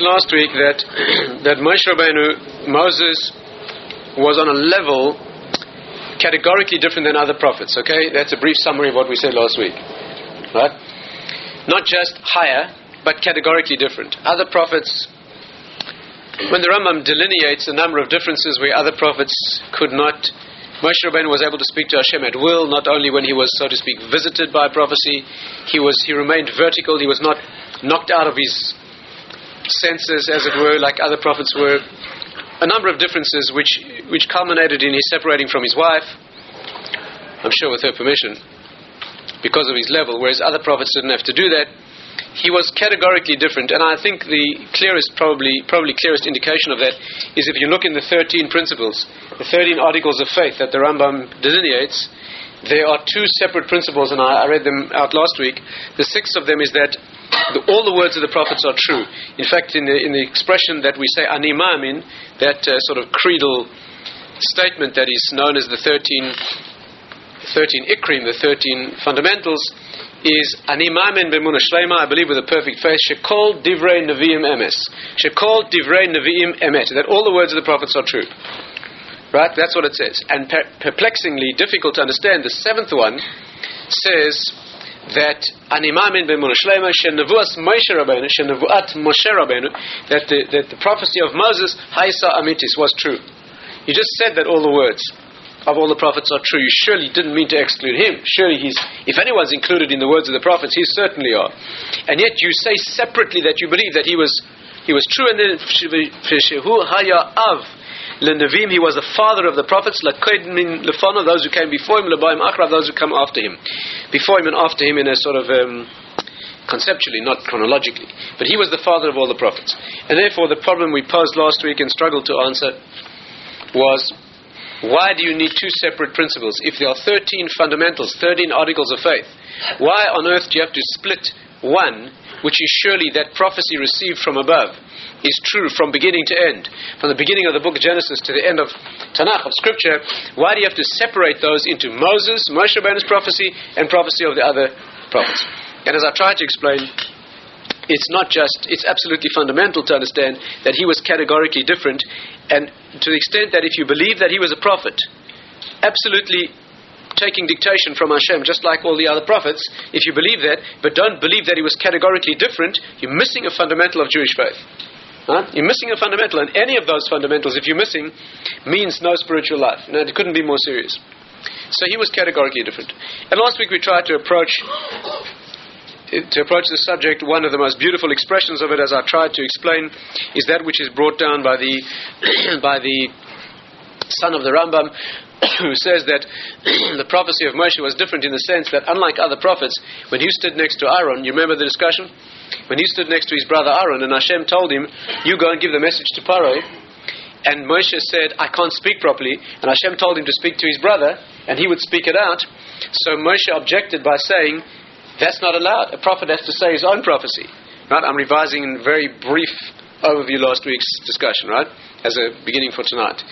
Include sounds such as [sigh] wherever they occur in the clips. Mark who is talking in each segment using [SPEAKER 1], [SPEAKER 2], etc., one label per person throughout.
[SPEAKER 1] last week that that Moshe Rabbeinu, Moses, was on a level categorically different than other prophets. Okay, that's a brief summary of what we said last week. Right? Not just higher, but categorically different. Other prophets, when the Rambam delineates a number of differences where other prophets could not Moshe Rabbeinu was able to speak to Hashem at will, not only when he was, so to speak, visited by prophecy, he was he remained vertical. He was not knocked out of his senses, as it were, like other prophets were. A number of differences which which culminated in his separating from his wife. I'm sure with her permission, because of his level, whereas other prophets didn't have to do that he was categorically different, and I think the clearest, probably, probably clearest indication of that is if you look in the 13 principles, the 13 articles of faith that the Rambam delineates, there are two separate principles, and I, I read them out last week. The sixth of them is that the, all the words of the prophets are true. In fact, in the, in the expression that we say ani ma'amin, that uh, sort of creedal statement that is known as the 13, 13 ikrim, the 13 fundamentals, is ani mamin b'muna shlema, I believe with a perfect faith, shekol divrei neviim emes. Shekol divrei neviim emet. That all the words of the prophets are true. Right? That's what it says. And per- perplexingly difficult to understand, the seventh one says that animamin b'muna shlema shenevuas Moshe Rabbeinu, shenevuat Moshe Rabbeinu, that the, that the prophecy of Moses, Haisa Amitis, was true. You just said that all the words of all the prophets are true. You surely didn't mean to exclude him. Surely he's, if anyone's included in the words of the prophets, he certainly are. And yet you say separately that you believe that he was, he was true, and then Haya Av. Lenavim, he was the father of the prophets, Lakedmin Lefana, those who came before him, Labaim Akrav, those who come after him. Before him and after him in a sort of um, conceptually, not chronologically. But he was the father of all the prophets. And therefore, the problem we posed last week and struggled to answer was why do you need two separate principles? If there are 13 fundamentals, 13 articles of faith, why on earth do you have to split one, which is surely that prophecy received from above is true from beginning to end, from the beginning of the book of Genesis to the end of Tanakh, of Scripture? Why do you have to separate those into Moses, Moshe Rabbeinu's prophecy, and prophecy of the other prophets? And as I tried to explain, it's not just, it's absolutely fundamental to understand that he was categorically different, and to the extent that if you believe that he was a prophet, absolutely taking dictation from Hashem, just like all the other prophets, if you believe that, but don't believe that he was categorically different, you're missing a fundamental of Jewish faith. You're missing a fundamental, and any of those fundamentals, if you're missing, means no spiritual life. Now, it couldn't be more serious. So he was categorically different. And last week we tried to approach to approach the subject, one of the most beautiful expressions of it, as I tried to explain, is that which is brought down by the [clears throat] by the son of the Rambam, [coughs] who says that [coughs] the prophecy of Moshe was different in the sense that, unlike other prophets, when he stood next to Aaron, you remember the discussion? When he stood next to his brother Aaron, and Hashem told him, "You go and give the message to Paro," and Moshe said, "I can't speak properly," and Hashem told him to speak to his brother, and he would speak it out. So Moshe objected by saying, that's not allowed. A prophet has to say his own prophecy. Right? I'm revising in very brief overview last week's discussion, right? As a beginning for tonight.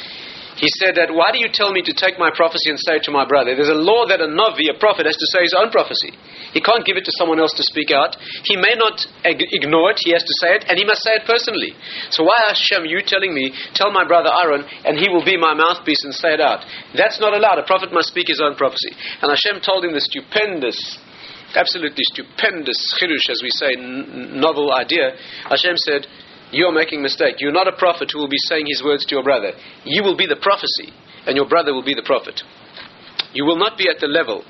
[SPEAKER 1] He said that, why do you tell me to take my prophecy and say it to my brother? There's a law that a Navi, a prophet, has to say his own prophecy. He can't give it to someone else to speak out. He may not ignore it, he has to say it, and he must say it personally. So why, Hashem, you telling me, tell my brother Aaron, and he will be my mouthpiece and say it out? That's not allowed. A prophet must speak his own prophecy. And Hashem told him the stupendous absolutely stupendous chiddush, as we say, n- novel idea, Hashem said, You're making a mistake. You're not a prophet who will be saying his words to your brother. You will be the prophecy, and your brother will be the prophet. You will not be at the level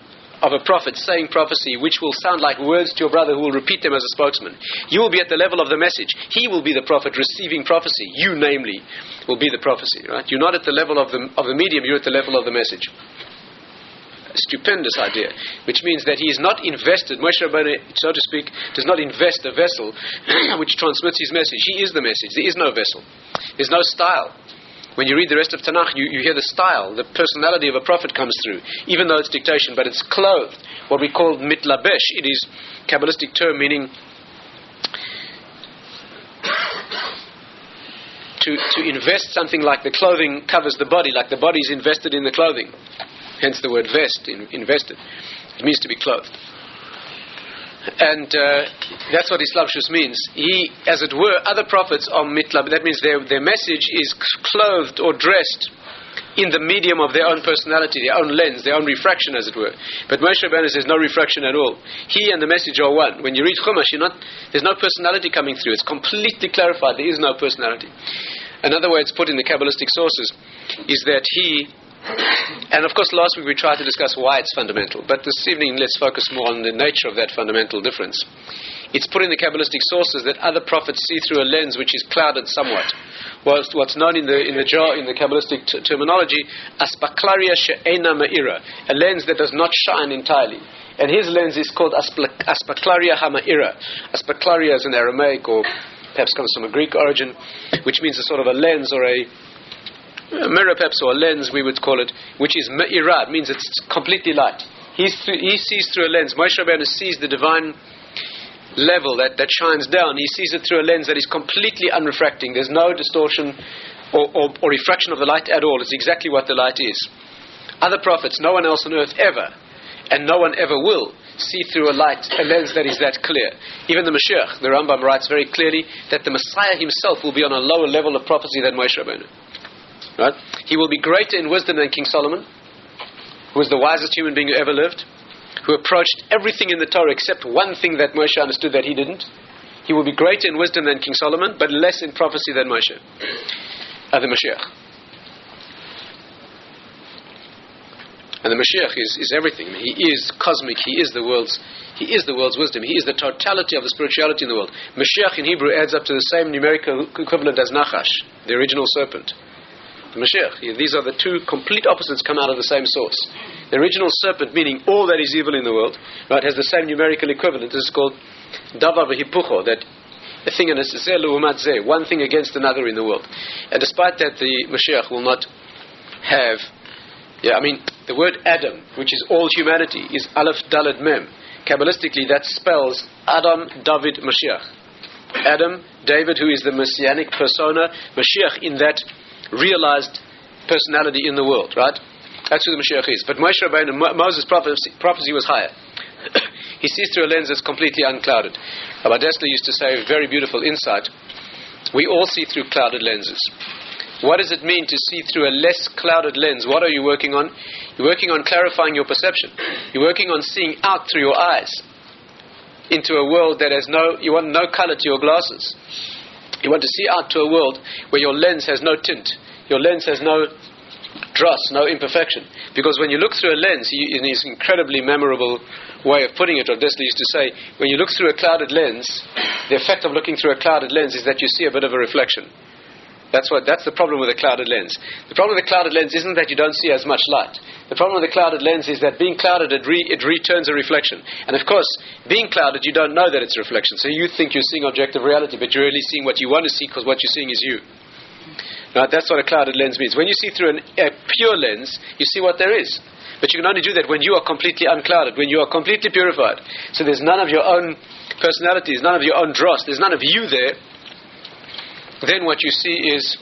[SPEAKER 1] of a prophet saying prophecy which will sound like words to your brother who will repeat them as a spokesman. You will be at the level of the message. He will be the prophet receiving prophecy. You, namely, will be the prophecy. Right? You're not at the level of the, of the medium, you're at the level of the message stupendous idea, which means that he is not invested, Moshe Rabbeinu, so to speak, does not invest a vessel [clears throat] which transmits his message. He is the message. There is no vessel. There's no style. When you read the rest of Tanakh, you, you hear the style, the personality of a prophet comes through, even though it's dictation, but it's clothed. What we call mitlabesh. It is Kabbalistic term meaning [coughs] to, to invest something like the clothing covers the body, like the body is invested in the clothing hence the word vest, in, invested. It means to be clothed. And uh, that's what hislabshus means. He, as it were, other prophets are mitlab. That means their, their message is clothed or dressed in the medium of their own personality, their own lens, their own refraction, as it were. But Moshe Rabbeinu says no refraction at all. He and the message are one. When you read Chumash, not, there's no personality coming through. It's completely clarified. There is no personality. Another way it's put in the Kabbalistic sources is that he and of course, last week we tried to discuss why it's fundamental, but this evening let's focus more on the nature of that fundamental difference. It's put in the Kabbalistic sources that other prophets see through a lens which is clouded somewhat. Whilst what's known in the in the in the Kabbalistic t- terminology, aspaklaria she'ena ma'ira, a lens that does not shine entirely. And his lens is called aspaklaria hama'ira. Aspaklaria is an Aramaic or perhaps comes from a Greek origin, which means a sort of a lens or a a mirror perhaps or a lens we would call it, which is me'irad, means it's completely light. He's he sees through a lens. Moshe Rabbeinu sees the divine level that, that shines down. He sees it through a lens that is completely unrefracting. There's no distortion or, or, or refraction of the light at all. It's exactly what the light is. Other prophets, no one else on earth ever, and no one ever will, see through a light, a lens that is that clear. Even the Mashiach, the Rambam writes very clearly that the Messiah himself will be on a lower level of prophecy than Moshe Rabbeinu. Right? He will be greater in wisdom than King Solomon, who was the wisest human being who ever lived, who approached everything in the Torah except one thing that Moshe understood that he didn't. He will be greater in wisdom than King Solomon, but less in prophecy than Moshe, uh, the Mashiach. And the Mashiach is, is everything. He is cosmic. He is the world's. He is the world's wisdom. He is the totality of the spirituality in the world. Mashiach in Hebrew adds up to the same numerical equivalent as Nachash, the original serpent Mashiach. These are the two complete opposites come out of the same source. The original serpent, meaning all that is evil in the world, right, has the same numerical equivalent. This is called Dava V'Hipucho, that a thing in a one thing against another in the world. And despite that, the Mashiach will not have, yeah, I mean, the word Adam, which is all humanity, is Aleph Dalad Mem. Kabbalistically, that spells Adam, David, Mashiach. Adam, David, who is the messianic persona, Mashiach in that realized personality in the world, right? That's who the Mashiach is. But Moshe Rabbeinu, Moses' prophecy, prophecy was higher. [coughs] he sees through a lens that's completely unclouded. Dessler used to say, a very beautiful insight. We all see through clouded lenses. What does it mean to see through a less clouded lens? What are you working on? You're working on clarifying your perception. You're working on seeing out through your eyes into a world that has no, you want no color to your glasses. You want to see out to a world where your lens has no tint, your lens has no dross, no imperfection. Because when you look through a lens, in his incredibly memorable way of putting it, Rav Dessler used to say, when you look through a clouded lens, the effect of looking through a clouded lens is that you see a bit of a reflection. That's what. That's the problem with a clouded lens. The problem with a clouded lens isn't that you don't see as much light. The problem with a clouded lens is that being clouded, it, re, it returns a reflection. And of course, being clouded, you don't know that it's a reflection. So you think you're seeing objective reality, but you're really seeing what you want to see because what you're seeing is you. Right? That's what a clouded lens means. When you see through an, a pure lens, you see what there is. But you can only do that when you are completely unclouded, when you are completely purified. So there's none of your own personalities, none of your own dross, there's none of you there then what you see is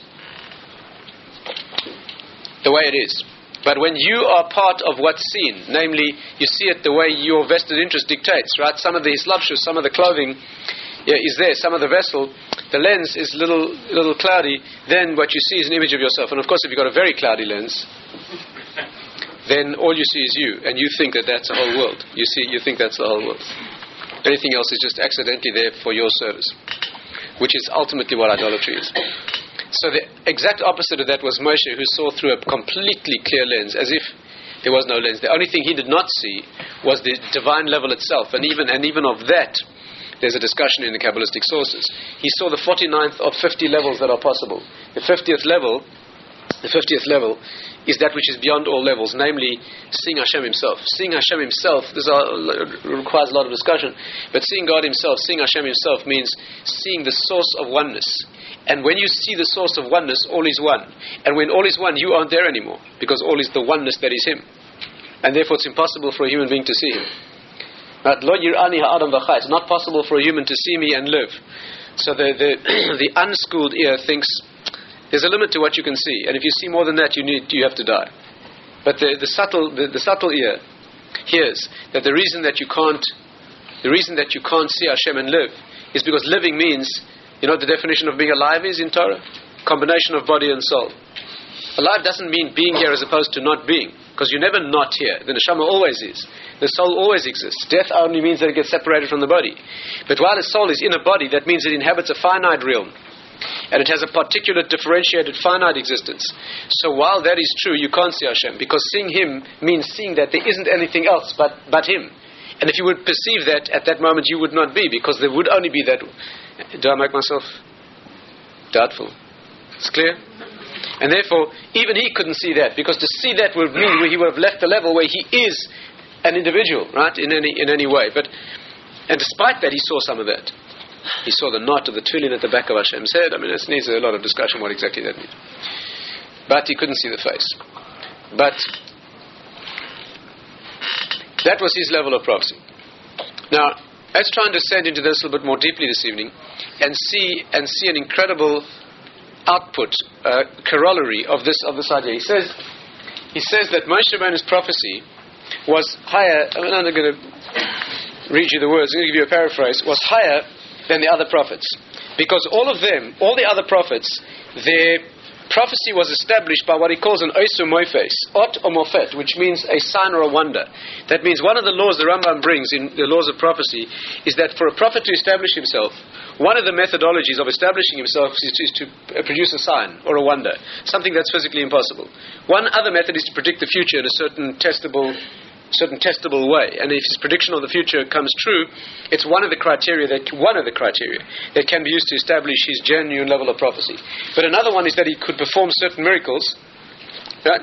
[SPEAKER 1] the way it is. But when you are part of what's seen, namely, you see it the way your vested interest dictates, right? Some of the hislapshus, some of the clothing yeah, is there, some of the vessel, the lens is little, little cloudy, then what you see is an image of yourself. And of course, if you've got a very cloudy lens, then all you see is you, and you think that that's the whole world. You see, you think that's the whole world. Anything else is just accidentally there for your service which is ultimately what idolatry is. So the exact opposite of that was Moshe, who saw through a completely clear lens, as if there was no lens. The only thing he did not see was the divine level itself, and even and even of that, there's a discussion in the Kabbalistic sources. He saw the 49th of 50 levels that are possible. The 50th level, the 50th level, is that which is beyond all levels, namely seeing Hashem Himself. Seeing Hashem Himself, this requires a lot of discussion, but seeing God Himself, seeing Hashem Himself means seeing the source of oneness. And when you see the source of oneness, all is one. And when all is one, you aren't there anymore, because all is the oneness that is Him. And therefore it's impossible for a human being to see Him. It's not possible for a human to see me and live. So the, the, [clears throat] the unschooled ear thinks there's a limit to what you can see, and if you see more than that, you need you have to die. But the, the subtle the, the subtle ear hears that the reason that you can't the reason that you can't see Hashem and live is because living means, you know the definition of being alive is in Torah? Combination of body and soul. Alive doesn't mean being here as opposed to not being, because you're never not here. The neshama always is. The soul always exists. Death only means that it gets separated from the body. But while the soul is in a body, that means it inhabits a finite realm. And it has a particular differentiated finite existence. So while that is true, you can't see Hashem, because seeing Him means seeing that there isn't anything else but, but Him. And if you would perceive that at that moment, you would not be, because there would only be that. Do I make myself doubtful? It's clear? And therefore, even he couldn't see that, because to see that would mean he would have left the level where he is an individual, right, in any, in any way. But, and despite that, he saw some of that. He saw the knot of the tefillin at the back of Hashem's head. I mean, it needs a lot of discussion what exactly that means. But he couldn't see the face. But that was his level of prophecy. Now, let's try and descend into this a little bit more deeply this evening and see and see an incredible output, uh, corollary of this of this idea. He says he says that Moshe Rabbeinu's prophecy was higher. I'm not going to read you the words. I'm going to give you a paraphrase. Was higher than the other prophets because all of them, all the other prophets, their prophecy was established by what he calls an oisu moifes, ot or mofet, which means a sign or a wonder. That means one of the laws the Rambam brings in the laws of prophecy is that for a prophet to establish himself, one of the methodologies of establishing himself is to, is to produce a sign or a wonder, something that's physically impossible. One other method is to predict the future in a certain testable certain testable way. And if his prediction of the future comes true, it's one of the criteria that one of the criteria that can be used to establish his genuine level of prophecy. But another one is that he could perform certain miracles. Uh,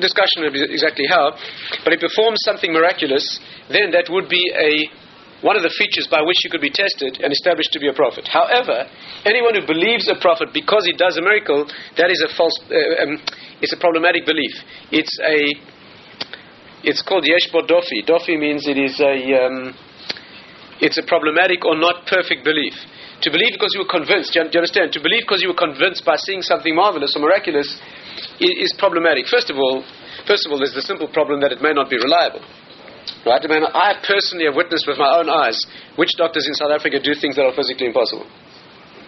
[SPEAKER 1] discussion of exactly how, but he performs something miraculous, then that would be a one of the features by which he could be tested and established to be a prophet. However, anyone who believes a prophet because he does a miracle, that is a false, uh, um, it's a problematic belief. It's a it's called Yeshbo Dofi. Dofi means it is a, um, it's a problematic or not perfect belief. To believe because you were convinced, do you, understand? To believe because you were convinced by seeing something marvelous or miraculous is, problematic. First of all, first of all, there's the simple problem that it may not be reliable. Right? I, mean, I personally have witnessed with my own eyes witch doctors in South Africa do things that are physically impossible.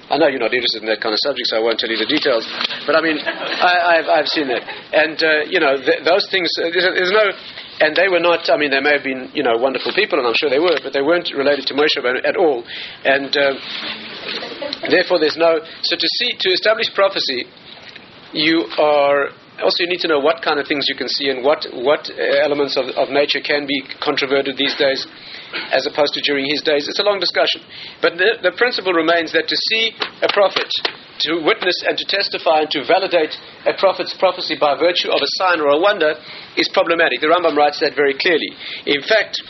[SPEAKER 1] I know you're not interested in that kind of subject, so I won't tell you the details. But I mean, I, have I've seen that, and uh, you know, th- those things. Uh, there's, there's, no and they were not. I mean, they may have been, you know, wonderful people, and I'm sure they were, but they weren't related to Moshe at all. And uh, therefore, there's no. So to see to establish prophecy, you are also you need to know what kind of things you can see and what what elements of, of nature can be controverted these days as opposed to during his days it's a long discussion but the, the principle remains that to see a prophet to witness and to testify and to validate a prophet's prophecy by virtue of a sign or a wonder is problematic the Rambam writes that very clearly in fact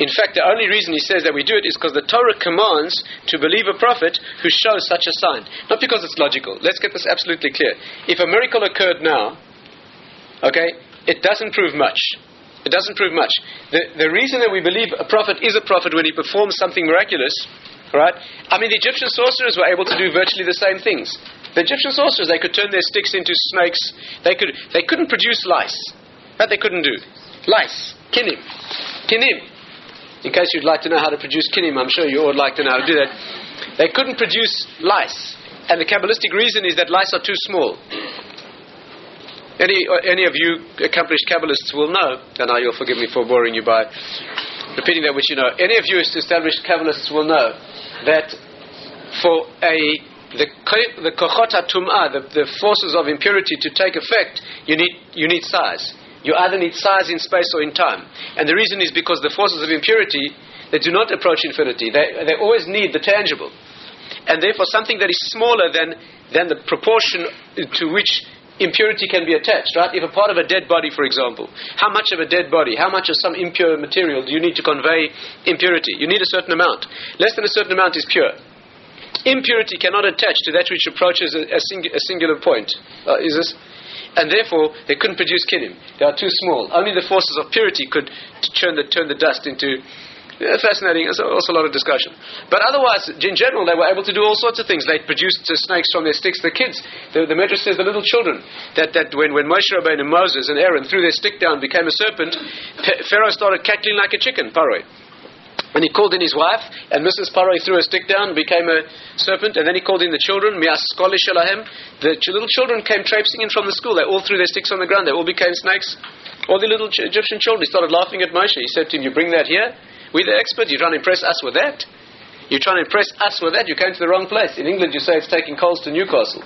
[SPEAKER 1] in fact, the only reason he says that we do it is because the Torah commands to believe a prophet who shows such a sign. Not because it's logical. Let's get this absolutely clear. If a miracle occurred now, okay, it doesn't prove much. It doesn't prove much. The, the reason that we believe a prophet is a prophet when he performs something miraculous, right? I mean, the Egyptian sorcerers were able to do virtually the same things. The Egyptian sorcerers, they could turn their sticks into snakes. They, could, they couldn't produce lice. That they couldn't do. Lice. Kinim. Kinim. In case you'd like to know how to produce kinim, I'm sure you all would like to know how to do that. They couldn't produce lice. And the Kabbalistic reason is that lice are too small. Any, any of you accomplished Kabbalists will know, and now you'll forgive me for boring you by repeating that which you know. Any of you established Kabbalists will know that for a the the kochot the, the forces of impurity to take effect, you need you need size. You either need size in space or in time. And the reason is because the forces of impurity, they do not approach infinity. They, they always need the tangible. And therefore, something that is smaller than, than the proportion to which impurity can be attached, right? If a part of a dead body, for example, how much of a dead body, how much of some impure material do you need to convey impurity? You need a certain amount. Less than a certain amount is pure. Impurity cannot attach to that which approaches a, a, sing, a singular point. Uh, is this? and therefore they couldn't produce kinim. They are too small. Only the forces of purity could turn the, turn the dust into. Fascinating. It's also a lot of discussion. But otherwise, in general, they were able to do all sorts of things. They produced uh, snakes from their sticks. The kids, the, the Medrash says, the little children, that, that when, when Moshe Rabbeinu and Moses and Aaron threw their stick down, became a serpent, Pharaoh started cackling like a chicken, Paroi. And he called in his wife, and Mrs. Paroi threw a stick down, became a serpent, and then he called in the children, Mias Shalahem. The little children came traipsing in from the school. They all threw their sticks on the ground. They all became snakes. All the little ch- Egyptian children, started laughing at Moshe. He said to him, You bring that here? We're the experts. You're trying to impress us with that? You're trying to impress us with that? You came to the wrong place. In England, you say it's taking coals to Newcastle.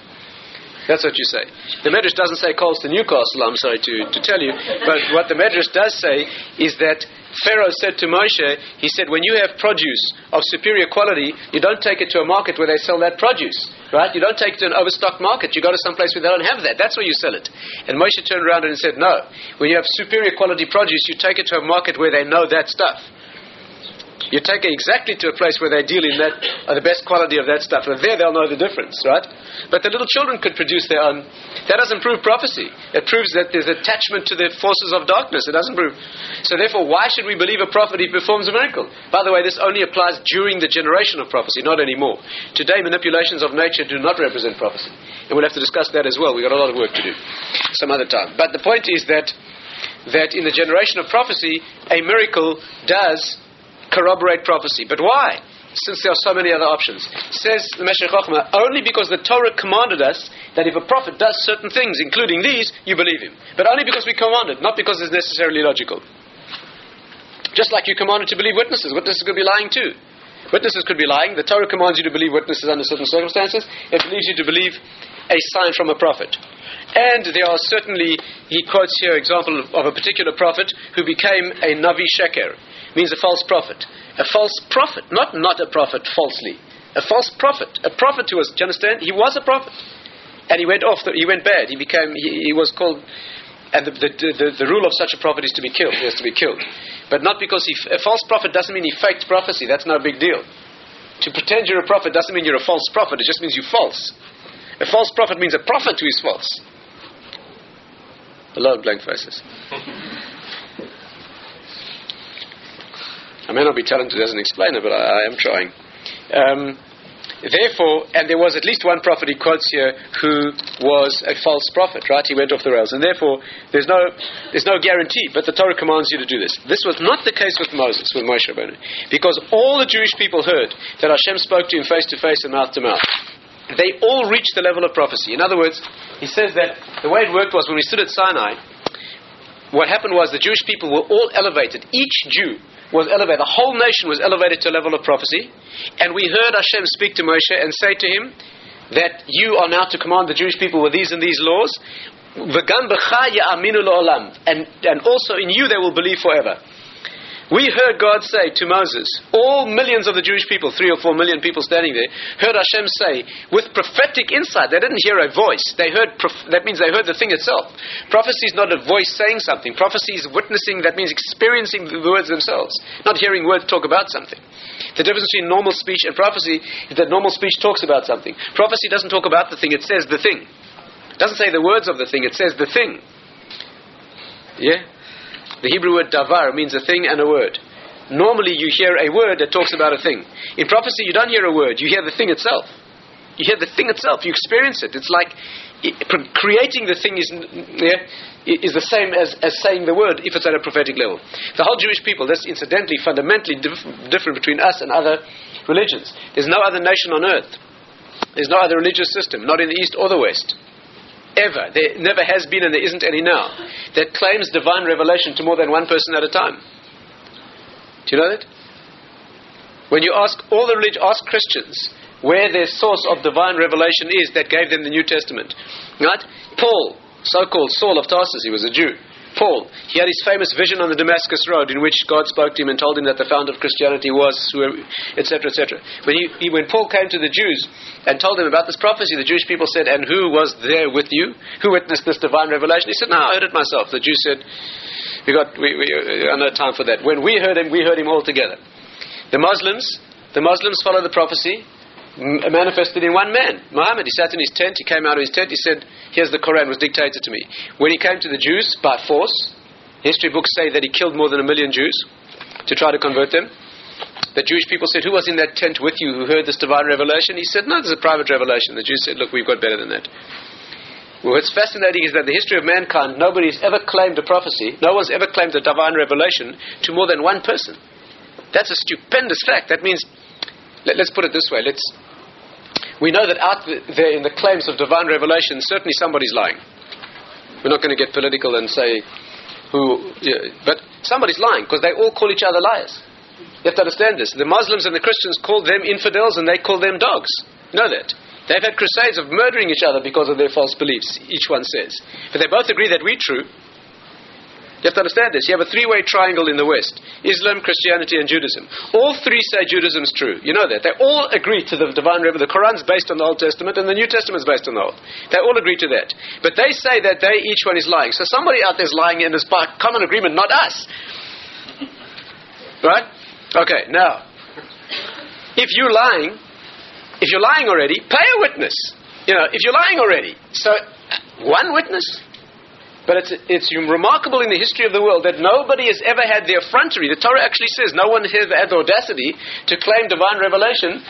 [SPEAKER 1] That's what you say. The Medrash doesn't say coals to Newcastle, I'm sorry to, to tell you. But what the Medrash does say is that Pharaoh said to Moshe, he said, when you have produce of superior quality, you don't take it to a market where they sell that produce. Right? You don't take it to an overstocked market. You go to some place where they don't have that. That's where you sell it. And Moshe turned around and said, no. When you have superior quality produce, you take it to a market where they know that stuff. You take it exactly to a place where they deal in that, uh, the best quality of that stuff. And there they'll know the difference, right? But the little children could produce their own. That doesn't prove prophecy. It proves that there's attachment to the forces of darkness. It doesn't prove. So therefore, why should we believe a prophet he performs a miracle? By the way, this only applies during the generation of prophecy, not anymore. Today, manipulations of nature do not represent prophecy. And we'll have to discuss that as well. We've got a lot of work to do some other time. But the point is that that in the generation of prophecy, a miracle does corroborate prophecy. But why? Since there are so many other options. Says the Meshech Chochmah, only because the Torah commanded us that if a prophet does certain things, including these, you believe him. But only because we commanded, not because it's necessarily logical. Just like you commanded to believe witnesses. Witnesses could be lying too. Witnesses could be lying. The Torah commands you to believe witnesses under certain circumstances. It believes you to believe a sign from a prophet. And there are certainly, he quotes here example of a particular prophet who became a Navi Sheker means a false prophet. A false prophet, not not a prophet falsely. A false prophet. A prophet who was, do you understand? He was a prophet. And he went off, the, he went bad. He became, he, he was called, and the, the, the, the, rule of such a prophet is to be killed. He has to be killed. But not because he, a false prophet doesn't mean he faked prophecy. That's no big deal. To pretend you're a prophet doesn't mean you're a false prophet. It just means you're false. A false prophet means a prophet who is false. A lot of blank faces. I may not be talented as an explainer, but I, I am trying. Um, therefore, and there was at least one prophet he quotes here who was a false prophet, right? He went off the rails, and therefore there's no there's no guarantee. But the Torah commands you to do this. This was not the case with Moses, with Moshe Rabbeinu, because all the Jewish people heard that Hashem spoke to him face to face and mouth to mouth. They all reached the level of prophecy. In other words, he says that the way it worked was when we stood at Sinai, what happened was the Jewish people were all elevated. Each Jew was elevated. The whole nation was elevated to a level of prophecy. And we heard Hashem speak to Moshe and say to him that you are now to command the Jewish people with these and these laws. And, and also in you they will believe forever. We heard God say to Moses, all millions of the Jewish people, three or four million people standing there, heard Hashem say, with prophetic insight, they didn't hear a voice. They heard, that means they heard the thing itself. Prophecy is not a voice saying something. Prophecy is witnessing, that means experiencing the words themselves, not hearing words talk about something. The difference between normal speech and prophecy is that normal speech talks about something. Prophecy doesn't talk about the thing, it says the thing. It doesn't say the words of the thing, it says the thing. Yeah? The Hebrew word davar means a thing and a word. Normally you hear a word that talks about a thing. In prophecy you don't hear a word, you hear the thing itself. You hear the thing itself, you experience it. It's like creating the thing is, yeah, is the same as, as saying the word if it's at a prophetic level. The whole Jewish people, that's incidentally, fundamentally dif- different between us and other religions. There's no other nation on earth. There's no other religious system, not in the East or the West ever, there never has been and there isn't any now, that claims divine revelation to more than one person at a time. Do you know that? When you ask all the religion, ask Christians where their source of divine revelation is that gave them the New Testament. Right? Paul, so-called Saul of Tarsus, he was a Jew. Paul, he had his famous vision on the Damascus Road in which God spoke to him and told him that the founder of Christianity was, etc., etc. When, he, when Paul came to the Jews and told them about this prophecy, the Jewish people said, And who was there with you? Who witnessed this divine revelation? He said, No, I heard it myself. The Jews said, We got, we, we, uh, we no time for that. When we heard him, we heard him all together. The Muslims, the Muslims follow the prophecy manifested in one man, Muhammad. He sat in his tent, he came out of his tent, he said, Here's the Quran, was dictated to me. When he came to the Jews by force, history books say that he killed more than a million Jews to try to convert them. The Jewish people said, Who was in that tent with you who heard this divine revelation? He said, No, this is a private revelation. The Jews said, Look, we've got better than that. Well, what's fascinating is that the history of mankind, nobody's ever claimed a prophecy, no one's ever claimed a divine revelation to more than one person. That's a stupendous fact. That means, let, us put it this way. Let's, we know that out there in the claims of divine revelation, certainly somebody's lying. We're not going to get political and say who, yeah, but somebody's lying because they all call each other liars. You have to understand this. The Muslims and the Christians call them infidels and they call them dogs. You know that. They've had crusades of murdering each other because of their false beliefs, each one says. But they both agree that we're true. You have to understand this. You have a three way triangle in the West Islam, Christianity, and Judaism. All three say Judaism's true. You know that. They all agree to the divine revelation. The Quran's based on the Old Testament, and the New Testament's based on the Old. They all agree to that. But they say that they, each one is lying. So somebody out there's lying in this by common agreement, not us. Right? Okay, now, if you're lying, if you're lying already, pay a witness. You know, if you're lying already. So, uh, one witness? But it's, it's remarkable in the history of the world that nobody has ever had the effrontery. The Torah actually says no one has had the audacity to claim divine revelation,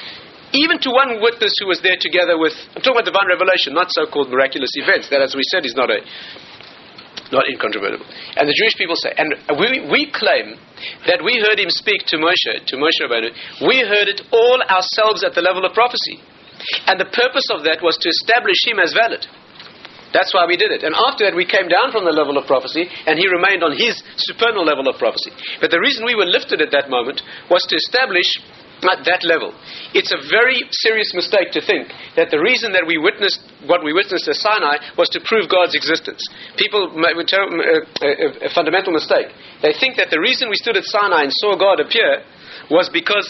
[SPEAKER 1] even to one witness who was there together with. I'm talking about divine revelation, not so called miraculous events. That, as we said, is not a. Not incontrovertible. And the Jewish people say, and we, we claim that we heard him speak to Moshe, to Moshe Rabbeinu. We heard it all ourselves at the level of prophecy. And the purpose of that was to establish him as valid. That's why we did it. And after that, we came down from the level of prophecy, and he remained on his supernal level of prophecy. But the reason we were lifted at that moment was to establish at that level. It's a very serious mistake to think that the reason that we witnessed what we witnessed at Sinai was to prove God's existence. People make a, a, uh, uh, a fundamental mistake. They think that the reason we stood at Sinai and saw God appear was because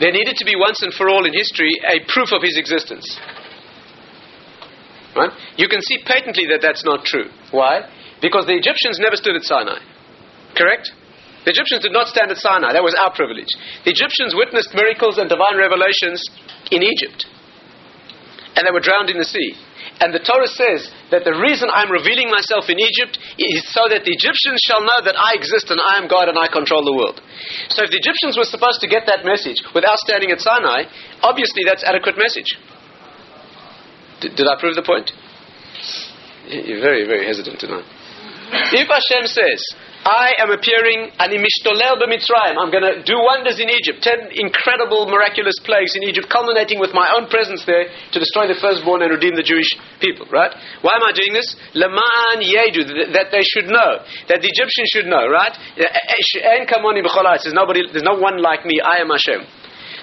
[SPEAKER 1] there needed to be once and for all in history a proof of his existence. Right? You can see patently that that's not true. Why? Because the Egyptians never stood at Sinai. Correct? The Egyptians did not stand at Sinai. That was our privilege. The Egyptians witnessed miracles and divine revelations in Egypt. And they were drowned in the sea. And the Torah says that the reason I'm revealing myself in Egypt is so that the Egyptians shall know that I exist and I am God and I control the world. So if the Egyptians were supposed to get that message without standing at Sinai, obviously that's adequate message. Did, I prove the point? You're very, very hesitant tonight. If Hashem says, I am appearing animishtolel b'mitzrayim. I'm going to do wonders in Egypt. Ten incredible, miraculous plagues in Egypt, culminating with my own presence there to destroy the firstborn and redeem the Jewish people. Right? Why am I doing this? Leman yedu, that they should know, that the Egyptians should know. Right? Eh, eh, eh, there's nobody. There's no one like me. I am Hashem.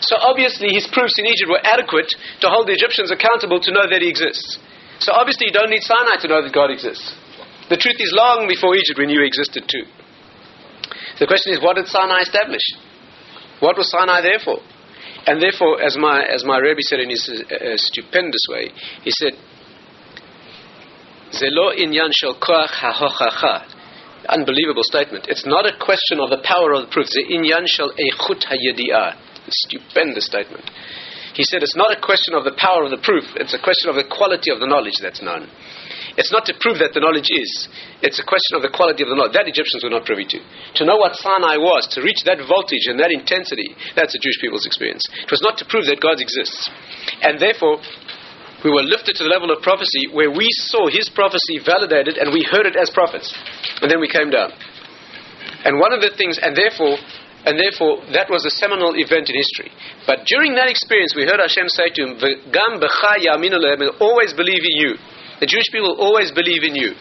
[SPEAKER 1] So obviously his proofs in Egypt were adequate to hold the Egyptians accountable to know that he exists. So obviously you don't need Sinai to know that God exists. The truth is long before Egypt we knew he existed too. The question is, what did Sinai establish? What was Sinai there for? And therefore, as my, as my Rebbe said in his uh, stupendous way, he said, Zelo inyan shel koach Unbelievable statement. It's not a question of the power of the proof. The inyan shel eichut hayedi'ah stupendous statement. He said it's not a question of the power of the proof, it's a question of the quality of the knowledge that's known. It's not to prove that the knowledge is, it's a question of the quality of the knowledge. That Egyptians were not privy to. To know what Sinai was, to reach that voltage and that intensity, that's the Jewish people's experience. It was not to prove that God exists. And therefore, we were lifted to the level of prophecy where we saw his prophecy validated and we heard it as prophets. And then we came down. And one of the things, and therefore, and therefore, that was a seminal event in history. But during that experience, we heard Hashem say to him, Gam always believe in you. The Jewish people always believe in you,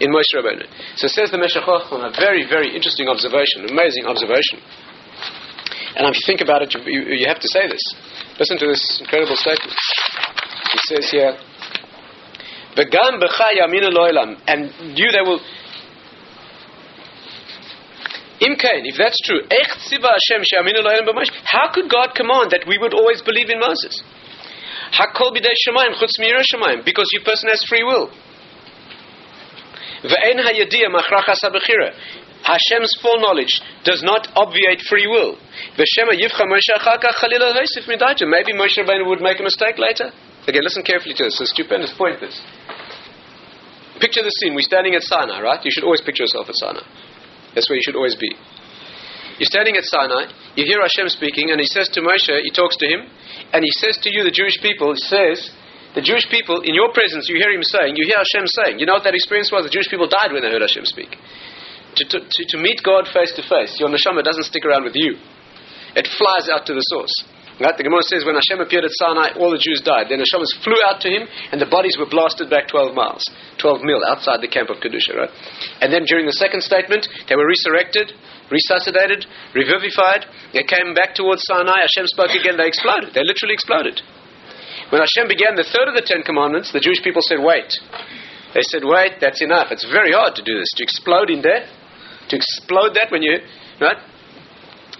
[SPEAKER 1] in Moshe Rabbeinu. So says the Meshech a very, very interesting observation, amazing observation. And if you think about it, you, you have to say this. Listen to this incredible statement. He says here, V'gam and you they will Imkain, if that's true, how could God command that we would always believe in Moses? Because your person has free will. Hashem's full knowledge does not obviate free will. Maybe Moshe Rabbeinu would make a mistake later. Again, listen carefully to this. It's a stupendous point, this. Picture the scene. We're standing at Sinai, right? You should always picture yourself at Sinai. That's where you should always be. You're standing at Sinai, you hear Hashem speaking, and he says to Moshe, he talks to him, and he says to you, the Jewish people, he says, the Jewish people, in your presence, you hear him saying, you hear Hashem saying, you know what that experience was? The Jewish people died when they heard Hashem speak. to, to, to meet God face to face, your neshama doesn't stick around with you. It flies out to the source. Right? The Gemara says when Hashem appeared at Sinai, all the Jews died. Then Hashem flew out to him, and the bodies were blasted back 12 miles, 12 mil outside the camp of Kedusha. Right? And then during the second statement, they were resurrected, resuscitated, revivified. They came back towards Sinai. Hashem spoke again. They exploded. They literally exploded. When Hashem began the third of the Ten Commandments, the Jewish people said, "Wait." They said, "Wait, that's enough. It's very hard to do this. To explode in death, to explode that when you right."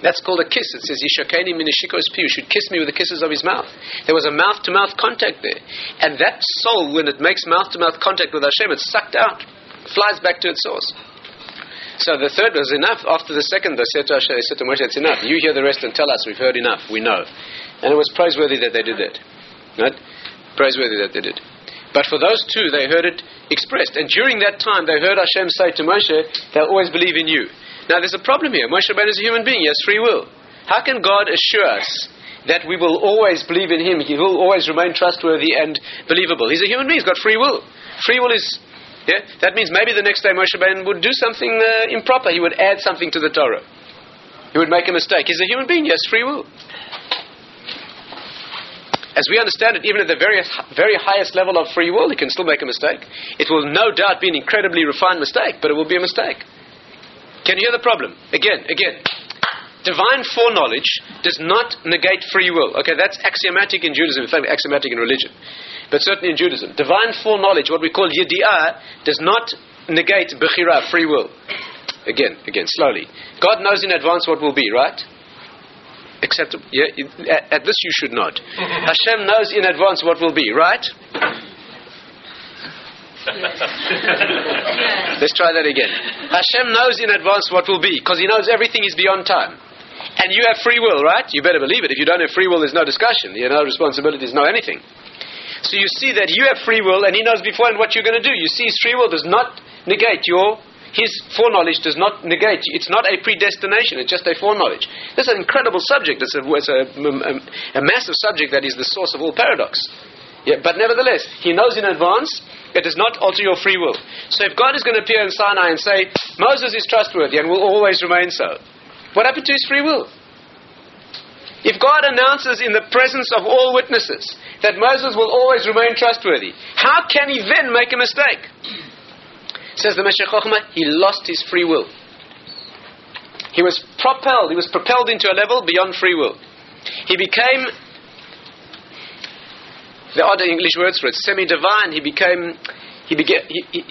[SPEAKER 1] That's called a kiss. It says, Yishakeni minishikos pi. You should kiss me with the kisses of his mouth. There was a mouth to mouth contact there. And that soul, when it makes mouth to mouth contact with Hashem, it's sucked out, flies back to its source. So the third was enough. After the second, they said to Hashem, they said to Moshe, it's enough. You hear the rest and tell us, we've heard enough, we know. And it was praiseworthy that they did that. Right? Praiseworthy that they did. But for those two, they heard it expressed. And during that time, they heard Hashem say to Moshe, they'll always believe in you. Now there's a problem here. Moshe Rabbeinu is a human being. He has free will. How can God assure us that we will always believe in Him? He will always remain trustworthy and believable. He's a human being. He's got free will. Free will is yeah. That means maybe the next day Moshe Rabbeinu would do something uh, improper. He would add something to the Torah. He would make a mistake. He's a human being. He has free will. As we understand it, even at the very, very highest level of free will, he can still make a mistake. It will no doubt be an incredibly refined mistake, but it will be a mistake. Can you hear the problem? Again, again. Divine foreknowledge does not negate free will. Okay, that's axiomatic in Judaism, in fact, axiomatic in religion. But certainly in Judaism. Divine foreknowledge, what we call yedi'ah, does not negate bechira, free will. Again, again, slowly. God knows in advance what will be, right? Acceptable. Yeah, at, at this you should not. [laughs] Hashem knows in advance what will be, right? Let's try that again. Hashem knows in advance what will be because He knows everything is beyond time. And you have free will, right? You better believe it. If you don't have free will, there's no discussion. You no responsibilities, no anything. So you see that you have free will and He knows beforehand what you're going to do. You see, His free will does not negate your. His foreknowledge does not negate. It's not a predestination. It's just a foreknowledge. This is an incredible subject. It's a, it's a, a, a massive subject that is the source of all paradox. Yeah, but nevertheless, He knows in advance it does not alter your free will. So if God is going to appear in Sinai and say, Moses is trustworthy and will always remain so, what happened to his free will? If God announces in the presence of all witnesses that Moses will always remain trustworthy, how can he then make a mistake? Says the Meshech Chochmah, he lost his free will. He was propelled, he was propelled into a level beyond free will. He became the other English words for it, semi-divine. He became, he, began, he, he,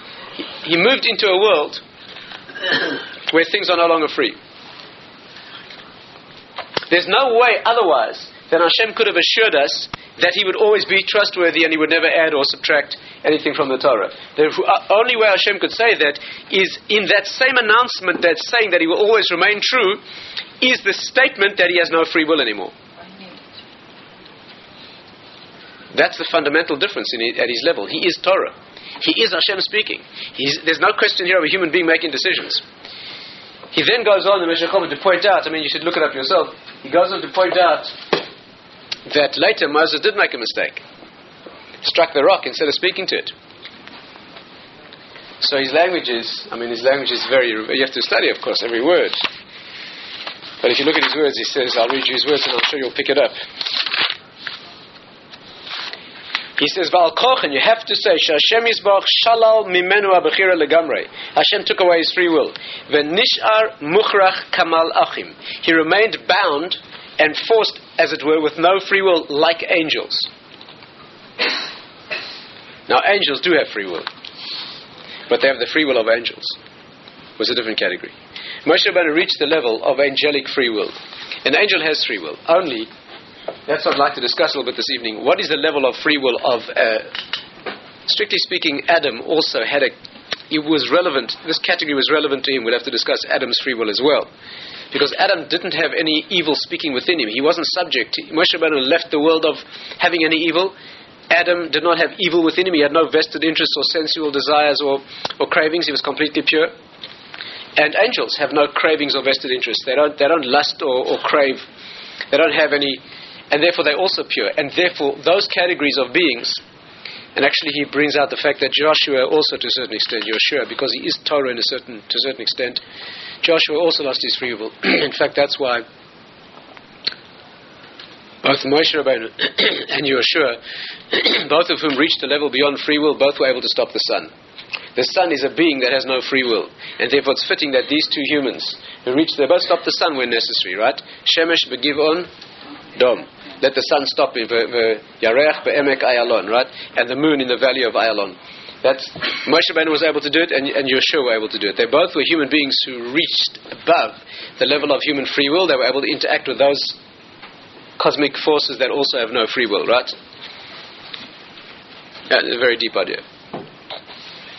[SPEAKER 1] he moved into a world [coughs] where things are no longer free. There's no way otherwise than Hashem could have assured us that He would always be trustworthy and He would never add or subtract anything from the Torah. The uh, only way Hashem could say that is in that same announcement that's saying that He will always remain true, is the statement that He has no free will anymore. That's the fundamental difference his, at his level. He is Torah. He is Hashem speaking. He's, there's no question here of a human being making decisions. He then goes on, the Meshech Chochmah, to point out, I mean, you should look it up yourself. He goes on to point out that later Moses did make a mistake. Struck the rock instead of speaking to it. So his language is, I mean, his language is very, you have to study, of course, every word. But if you look at his words, he says, I'll read you his words and I'm sure you'll pick it up. He says, Val and you have to say, Hashem Yisbach Shalal Mimenu. Hashem took away his free will. Venishar Muchrach Kamal Achim. He remained bound and forced, as it were, with no free will, like angels. Now, angels do have free will, but they have the free will of angels. It was a different category. Moshe Rabbeinu reached the level of angelic free will. An angel has free will, only that's what I'd like to discuss a little bit this evening. What is the level of free will of, uh, strictly speaking, Adam also had a, it was relevant, this category was relevant to him. We'll have to discuss Adam's free will as well. Because Adam didn't have any evil speaking within him. He wasn't subject. Moshe Rabbeinu left the world of having any evil. Adam did not have evil within him. He had no vested interests or sensual desires or, or cravings. He was completely pure. And angels have no cravings or vested interests. They don't, they don't lust or, or crave. They don't have any and therefore they're also pure. And therefore, those categories of beings And actually, he brings out the fact that Joshua also, to a certain extent, Joshua, because he is Torah in a certain, to a certain extent, Joshua also lost his free will. [clears throat] in fact, that's why both Moshe Rabbeinu [clears throat] and Joshua, [clears throat] both of whom reached a level beyond free will, both were able to stop the sun. The sun is a being that has no free will, and therefore it's fitting that these two humans who reach, they both stop the sun when necessary, right? Shemesh begivon dom let the sun stop in the Yarech be'emek Ayalon, right? And the moon in the valley of Ayalon. That's Moshe Rabbeinu was able to do it, and, and Yehoshua were able to do it. They both were human beings who reached above the level of human free will. They were able to interact with those cosmic forces that also have no free will, right? Yeah, a very deep idea.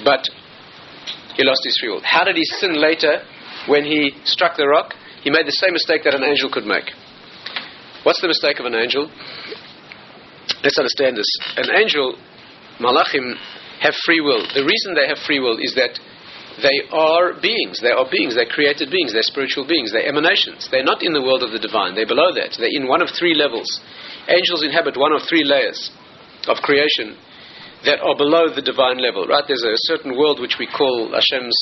[SPEAKER 1] But he lost his free will. How did he sin later when he struck the rock? He made the same mistake that an angel could make. What's the mistake of an angel? Let's understand this. An angel, malachim, have free will. The reason they have free will is that they are beings. They are beings. They're created beings. They're spiritual beings. They're emanations. They're not in the world of the divine. They're below that. They're in one of three levels. Angels inhabit one of three layers of creation that are below the divine level. Right? There's a certain world which we call Hashem's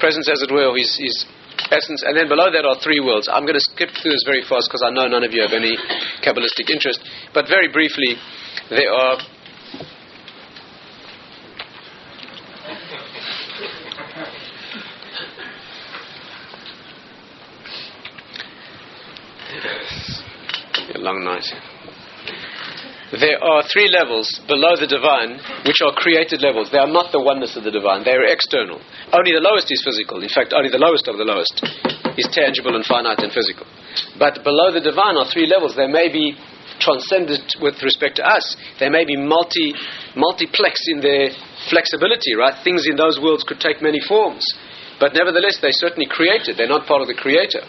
[SPEAKER 1] presence, as it were, his, his essence, and then below that are three worlds. I'm going to skip through this very fast because I know none of you have any Kabbalistic interest. But very briefly, there are. Long night. There are three levels below the divine, which are created levels. They are not the oneness of the divine, they are external. Only the lowest is physical. In fact, only the lowest of the lowest is tangible and finite and physical. But below the divine are three levels. They may be transcendent with respect to us, they may be multi, multiplex in their flexibility, right? Things in those worlds could take many forms. But nevertheless, they're certainly created, they're not part of the creator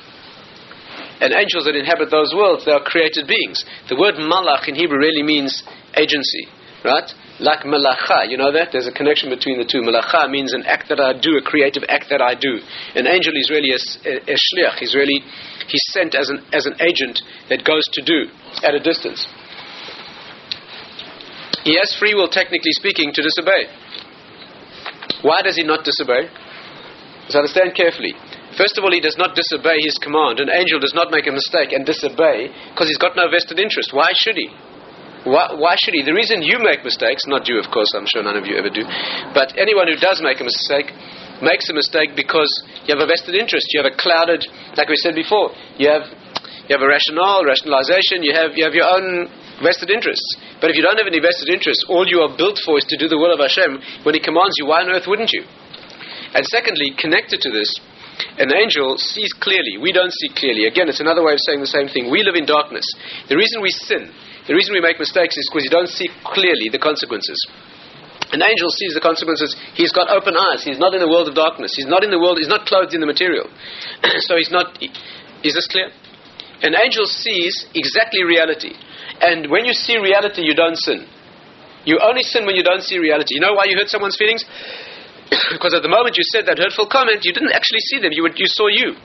[SPEAKER 1] and angels that inhabit those worlds, they are created beings. The word malach in Hebrew really means agency, right? Like malacha, you know that? There's a connection between the two. Malacha means an act that I do, a creative act that I do. An angel is really a, a, a shliach. He's really, he's sent as an, as an agent that goes to do at a distance. He has free will, technically speaking, to disobey. Why does he not disobey? Let's understand carefully. First of all, he does not disobey his command. An angel does not make a mistake and disobey because he's got no vested interest. Why should he? Why, why, should he? The reason you make mistakes, not you, of course, I'm sure none of you ever do, but anyone who does make a mistake makes a mistake because you have a vested interest. You have a clouded, like we said before, you have, you have a rationale, rationalization, you have, you have your own vested interests. But if you don't have any vested interests, all you are built for is to do the will of Hashem. When He commands you, why on earth wouldn't you? And secondly, connected to this, an angel sees clearly. We don't see clearly. Again, it's another way of saying the same thing. We live in darkness. The reason we sin, the reason we make mistakes is because you don't see clearly the consequences. An angel sees the consequences. He's got open eyes. He's not in the world of darkness. He's not in the world. He's not clothed in the material. [clears throat] so he's not. Is this clear? An angel sees exactly reality. And when you see reality, you don't sin. You only sin when you don't see reality. You know why you hurt someone's feelings? Because at the moment you said that hurtful comment, you didn't actually see them. You, would, you saw you.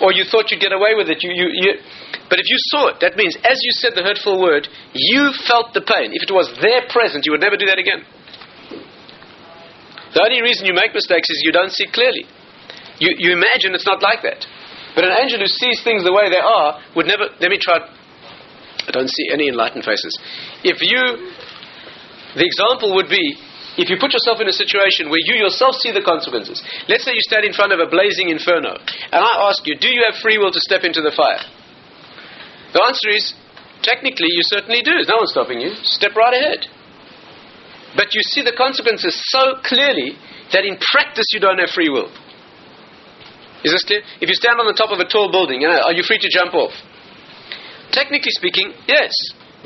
[SPEAKER 1] Or you thought you'd get away with it. You, you, you, but if you saw it, that means as you said the hurtful word, you felt the pain. If it was there present, you would never do that again. The only reason you make mistakes is you don't see clearly. You, you imagine it's not like that. But an angel who sees things the way they are would never. Let me try. I don't see any enlightened faces. If you. The example would be if you put yourself in a situation where you yourself see the consequences, let's say you stand in front of a blazing inferno, and I ask you, do you have free will to step into the fire? The answer is, technically, you certainly do. There's No one's stopping you. Step right ahead. But you see the consequences so clearly that in practice you don't have free will. Is this clear? If you stand on the top of a tall building, you know, are you free to jump off? Technically speaking, yes.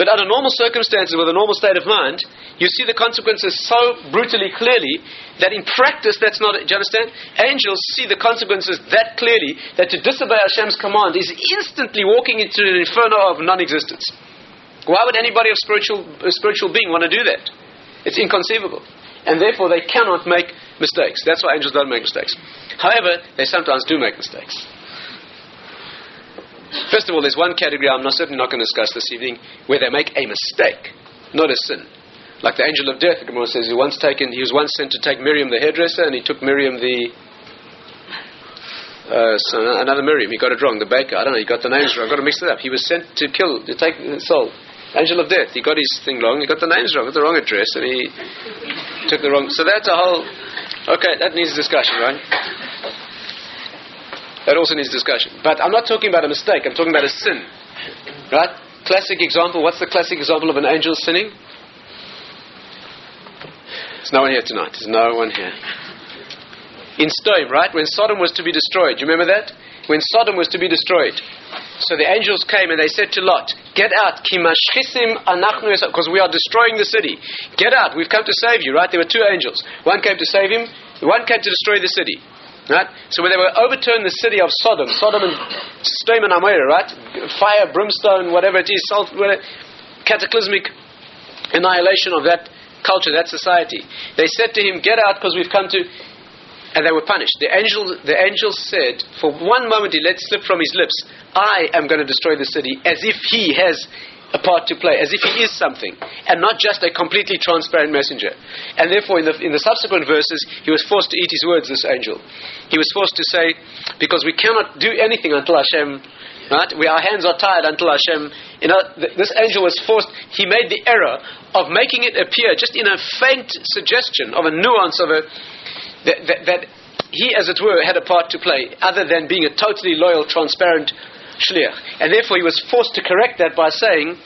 [SPEAKER 1] But under normal circumstances, with a normal state of mind, you see the consequences so brutally clearly that in practice, that's not. Do you understand? Angels see the consequences that clearly that to disobey Hashem's command is instantly walking into an inferno of non-existence. Why would anybody of spiritual, spiritual being want to do that? It's inconceivable, and therefore they cannot make mistakes. That's why angels don't make mistakes. However, they sometimes do make mistakes. First of all, there's one category I'm not, certainly not going to discuss this evening where they make a mistake, not a sin. Like the angel of death, the Gemara says, he once taken, he was once sent to take Miriam the hairdresser, and he took Miriam the uh, so another Miriam. He got it wrong. The baker. I don't know. He got the names wrong. I got to mix it up. He was sent to kill, to take the soul. Angel of death. He got his thing wrong. He got the names wrong. Got the wrong address, and he took the wrong. So that's a whole. Okay, that needs discussion, right? That also needs discussion. But I'm not talking about a mistake. I'm talking about a sin, right? Classic example. What's the classic example of an angel sinning? There's no one here tonight. There's no one here in Sodom, right? When Sodom was to be destroyed. You remember that? When Sodom was to be destroyed. So the angels came and they said to Lot, Get out, because we are destroying the city. Get out, we've come to save you, right? There were two angels. One came to save him, one came to destroy the city. Right? So when they were overturned the city of Sodom, Sodom and Sodom and Amorah, right? Fire, brimstone, whatever it is, salt, whatever, cataclysmic annihilation of that culture, that society. They said to him, Get out because we've come to and they were punished. The angel, the angel said, for one moment he let slip from his lips, I am going to destroy the city, as if he has a part to play, as if he is something, and not just a completely transparent messenger. And therefore, in the, in the subsequent verses, he was forced to eat his words, this angel. He was forced to say, because we cannot do anything until Hashem, right? We, our hands are tied until Hashem. You know, th- this angel was forced, he made the error of making it appear just in a faint suggestion of a nuance of a that, that, that he, as it were, had a part to play, other than being a totally loyal, transparent shliach. And therefore, he was forced to correct that by saying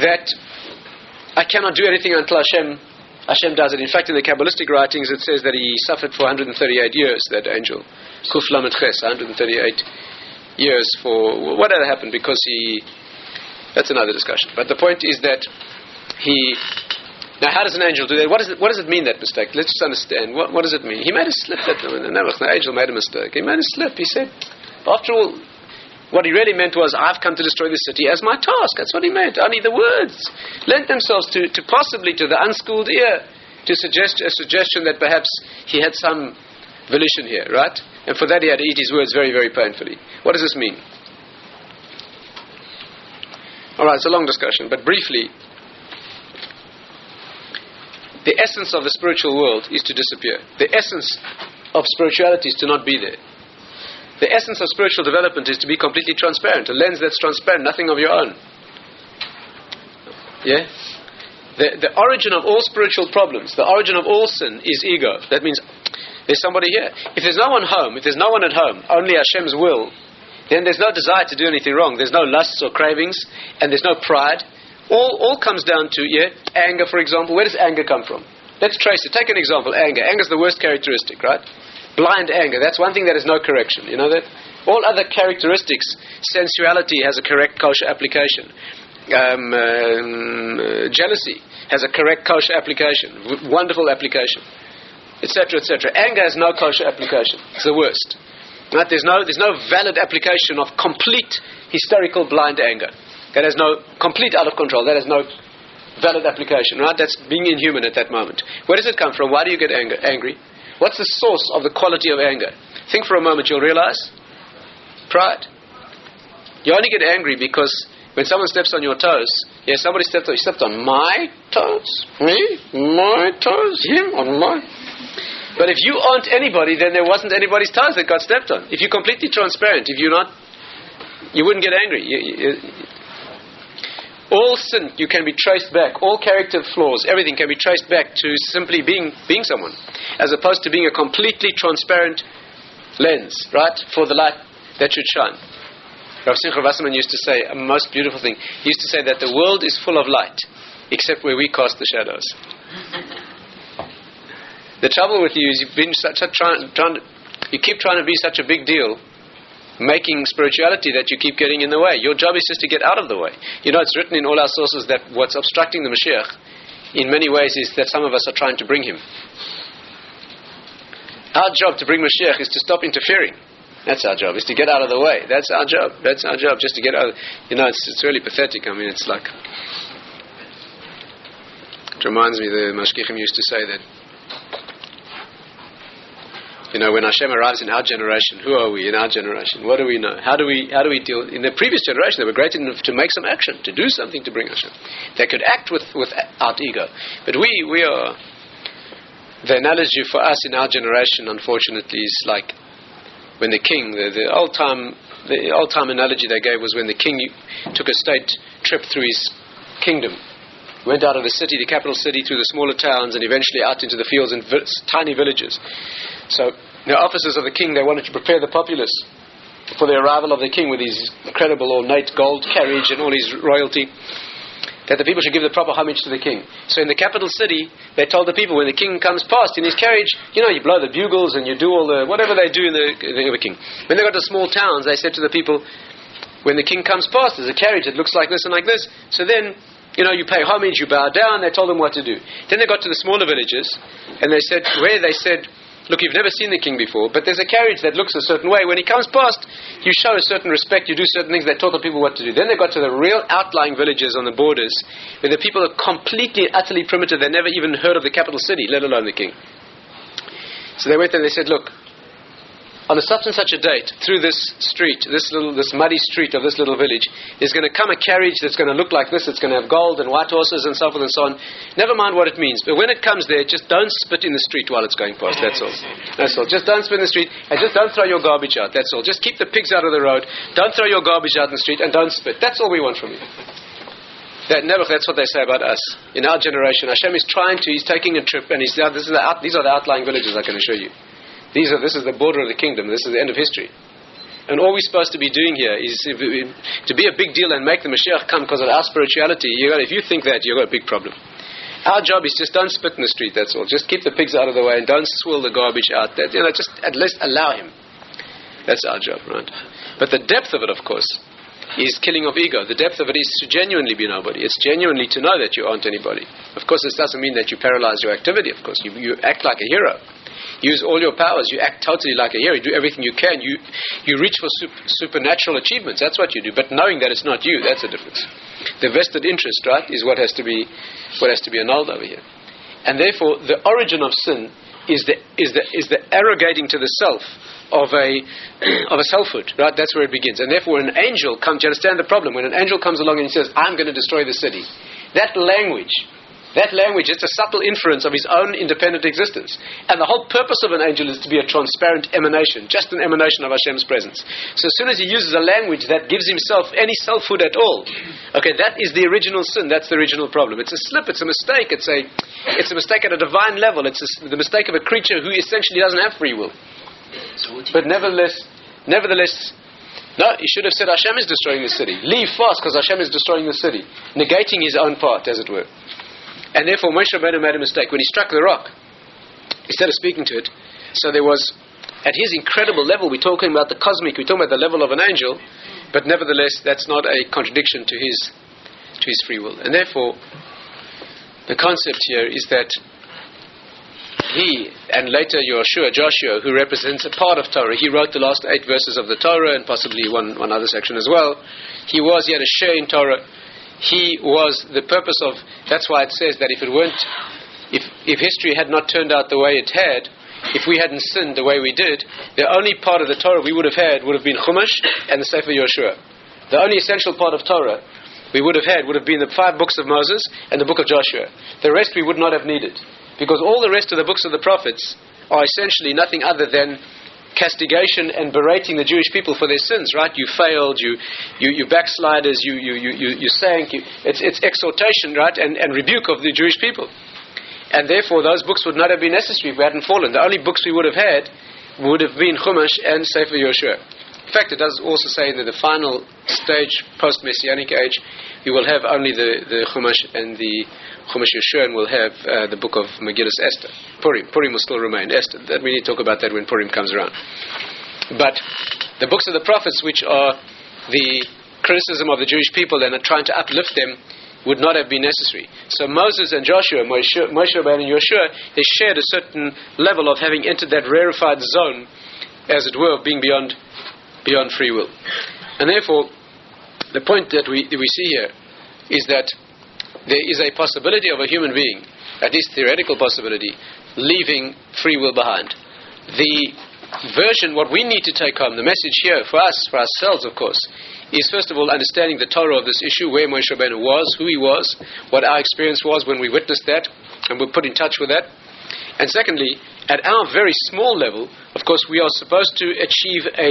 [SPEAKER 1] that I cannot do anything until Hashem, Hashem does it. In fact, in the Kabbalistic writings, it says that he suffered for 138 years, that angel. Kuf Lamet Ches, 138 years for whatever happened, because he. That's another discussion. But the point is that he now, how does an angel do that? What, is it, what does it mean, that mistake? Let's just understand. What, what does it mean? He made a slip. That, the angel made a mistake. He made a slip. He said, after all, what he really meant was, I've come to destroy the city as my task. That's what he meant. Only the words lent themselves to, to possibly to the unschooled ear to suggest a suggestion that perhaps he had some volition here, right? And for that he had to eat his words very, very painfully. What does this mean? All right, it's a long discussion, but briefly, the essence of the spiritual world is to disappear. The essence of spirituality is to not be there. The essence of spiritual development is to be completely transparent, a lens that's transparent, nothing of your own. Yeah? The, the origin of all spiritual problems, the origin of all sin is ego. That means there's somebody here. If there's no one home, if there's no one at home, only Hashem's will, then there's no desire to do anything wrong. There's no lusts or cravings, and there's no pride, all, all comes down to, yeah, anger, for example. Where does anger come from? Let's trace it. Take an example anger. Anger is the worst characteristic, right? Blind anger. That's one thing that has no correction. You know that? All other characteristics, sensuality has a correct kosher application. Um, um, jealousy has a correct kosher application. W- wonderful application. Etc., etc. Anger has no kosher application. It's the worst. Right? There's, no, there's no valid application of complete hysterical blind anger that has no complete out of control, that has no valid application, right? That's being inhuman at that moment. Where does it come from? Why do you get angry? What's the source of the quality of anger? Think for a moment, you'll realize pride. You only get angry because when someone steps on your toes, yeah, somebody stepped on, you stepped on my toes, me, my toes, him on my. But if you aren't anybody, then there wasn't anybody's toes that got stepped on. If you're completely transparent, if you're not, you wouldn't get angry. You, you, all sin you can be traced back, all character flaws, everything can be traced back to simply being being someone, as opposed to being a completely transparent lens, right, for the light that should shine. Rav Simcha Wasserman used to say a most beautiful thing. He used to say that the world is full of light, except where we cast the shadows. [laughs] the trouble with you is you've been such a trying, trying you keep trying to be such a big deal making spirituality that you keep getting in the way. Your job is just to get out of the way. You know, it's written in all our sources that what's obstructing the Mashiach in many ways is that some of us are trying to bring him. Our job to bring Mashiach is to stop interfering. That's our job, is to get out of the way. That's our job. That's our job, just to get out. Of, You know, it's, it's really pathetic. I mean, it's like. It reminds me, the Mashgichim used to say that You know, when Hashem arrives in our generation, who are we in our generation? What do we know? How do we, how do we deal? In the previous generation, they were great enough to make some action, to do something to bring Hashem. They could act with, without ego. But we, we are. The analogy for us in our generation, unfortunately, is like when the king, the, the old time, the old time analogy they gave was when the king took a state trip through his kingdom went out of the city, the capital city, through the smaller towns, and eventually out into the fields and vi- tiny villages. So the officers of the king, they wanted to prepare the populace for the arrival of the king with his incredible ornate gold carriage and all his royalty. That the people should give the proper homage to the king. So in the capital city, they told the people when the king comes past in his carriage, you know, you blow the bugles and you do all the whatever they do in the, in the king. When they got to small towns, they said to the people, when the king comes past, there's a carriage that looks like this and like this. So then you know, you pay homage, you bow down. They told them what to do. Then they got to the smaller villages, and they said, where they said, look, you've never seen the king before, but there's a carriage that looks a certain way. When he comes past, you show a certain respect, you do certain things. They told the people what to do. Then they got to the real outlying villages on the borders, where the people are completely, utterly primitive. They never even heard of the capital city, let alone the king. So they went there and they said, look, on a such and such a date, through this street, this little, this muddy street of this little village, is going to come a carriage that's going to look like this. It's going to have gold and white horses and so forth and so on. Never mind what it means, but when it comes there, just don't spit in the street while it's going past. That's all. That's all. Just don't spit in the street, and just don't throw your garbage out. That's all. Just keep the pigs out of the road. Don't throw your garbage out in the street, and don't spit. That's all we want from you. That never, that's what they say about us. In our generation, Hashem is trying to, he's taking a trip, and he's, this is the these are the outlying villages, I can assure you. These are, this is the border of the kingdom. This is the end of history. And all we're supposed to be doing here is to be a big deal and make the Mashiach come because of our spirituality. You got, if you think that, you've got a big problem. Our job is just don't spit in the street, that's all. Just keep the pigs out of the way and don't swill the garbage out. That, you know, just at least allow him. That's our job, right? But the depth of it, of course, is killing of ego. The depth of it is to genuinely be nobody. It's genuinely to know that you aren't anybody. Of course, this doesn't mean that you paralyze your activity, of course. You, you act like a hero use all your powers. You act totally like a hero. You do everything you can. You, you reach for super, supernatural achievements. That's what you do. But knowing that it's not you, that's the difference. The vested interest, right, is what has to be, what has to be annulled over here. And therefore, the origin of sin is the, is the, is the arrogating to the self of a, [clears throat] of a selfhood, right? That's where it begins. And therefore, an angel comes, you understand the problem? When an angel comes along and says, I'm going to destroy the city, that language that language is a subtle inference of his own independent existence. And the whole purpose of an angel is to be a transparent emanation, just an emanation of Hashem's presence. So as soon as he uses a language that gives himself any selfhood at all, okay, that is the original sin. That's the original problem. It's a slip. It's a mistake. It's a, it's a mistake at a divine level. It's a, the mistake of a creature who essentially doesn't have free will. But nevertheless, nevertheless, no, he should have said Hashem is destroying the city. Leave fast because Hashem is destroying the city, negating his own part, as it were. And therefore Moshe Rabbeinu made a mistake. When he struck the rock, instead of speaking to it, so there was, at his incredible level, we're talking about the cosmic, we're talking about the level of an angel, but nevertheless, that's not a contradiction to his, to his free will. And therefore, the concept here is that he, and later Joshua, Joshua, who represents a part of Torah, he wrote the last eight verses of the Torah and possibly one, one other section as well. He was, he had a share in Torah he was the purpose of. That's why it says that if it weren't, if if history had not turned out the way it had, if we hadn't sinned the way we did, the only part of the Torah we would have had would have been Chumash and the Sefer Yoshua. The only essential part of Torah we would have had would have been the five books of Moses and the book of Joshua. The rest we would not have needed. Because all the rest of the books of the prophets are essentially nothing other than castigation and berating the Jewish people for their sins, right? You failed, you, you, you backsliders, you, you, you, you, sank. You, it's, it's exhortation, right? And, and rebuke of the Jewish people. And therefore, those books would not have been necessary if we hadn't fallen. The only books we would have had would have been Chumash and Sefer Yoshua. In fact, it does also say that the final stage, post Messianic age, we will have only the, the Chumash and the Chumash Yeshua, and we'll have uh, the book of Megillus Esther. Purim. Purim will still remain. Esther. That we need to talk about that when Purim comes around. But the books of the prophets, which are the criticism of the Jewish people and are trying to uplift them, would not have been necessary. So Moses and Joshua, Moshe, Moshe and they shared a certain level of having entered that rarefied zone, as it were, of being beyond beyond free will. And therefore, the point that we, we see here is that there is a possibility of a human being, at least theoretical possibility, leaving free will behind. the version, what we need to take home, the message here for us, for ourselves, of course, is first of all understanding the Torah of this issue, where Moshe Rabbeinu was, who he was, what our experience was when we witnessed that, and we're put in touch with that. And secondly, at our very small level, of course, we are supposed to achieve a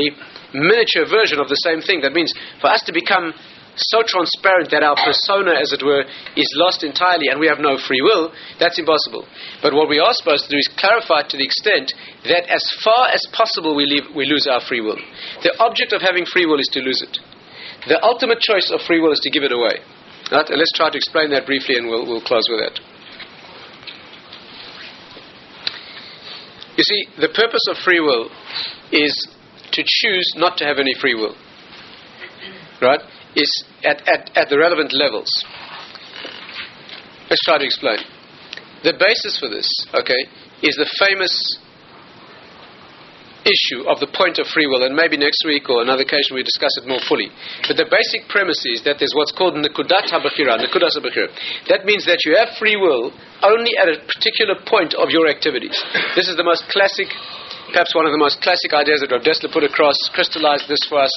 [SPEAKER 1] miniature version of the same thing. That means for us to become so transparent that our persona, as it were, is lost entirely and we have no free will, that's impossible. But what we are supposed to do is clarify to the extent that as far as possible we, leave, we lose our free will. The object of having free will is to lose it. The ultimate choice of free will is to give it away. Right? let's try to explain that briefly and we'll, we'll close with that. You see, the purpose of free will is to choose not to have any free will. Right? Is at, at, at the relevant levels. Let's try to explain. The basis for this, okay, is the famous issue of the point of free will, and maybe next week or another occasion we discuss it more fully. But the basic premise is that there's what's called Nekudat HaBechira, Nekudas HaBechira. That means that you have free will only at a particular point of your activities. This is the most classic, perhaps one of the most classic ideas that Rav Dessler put across, crystallized this for us,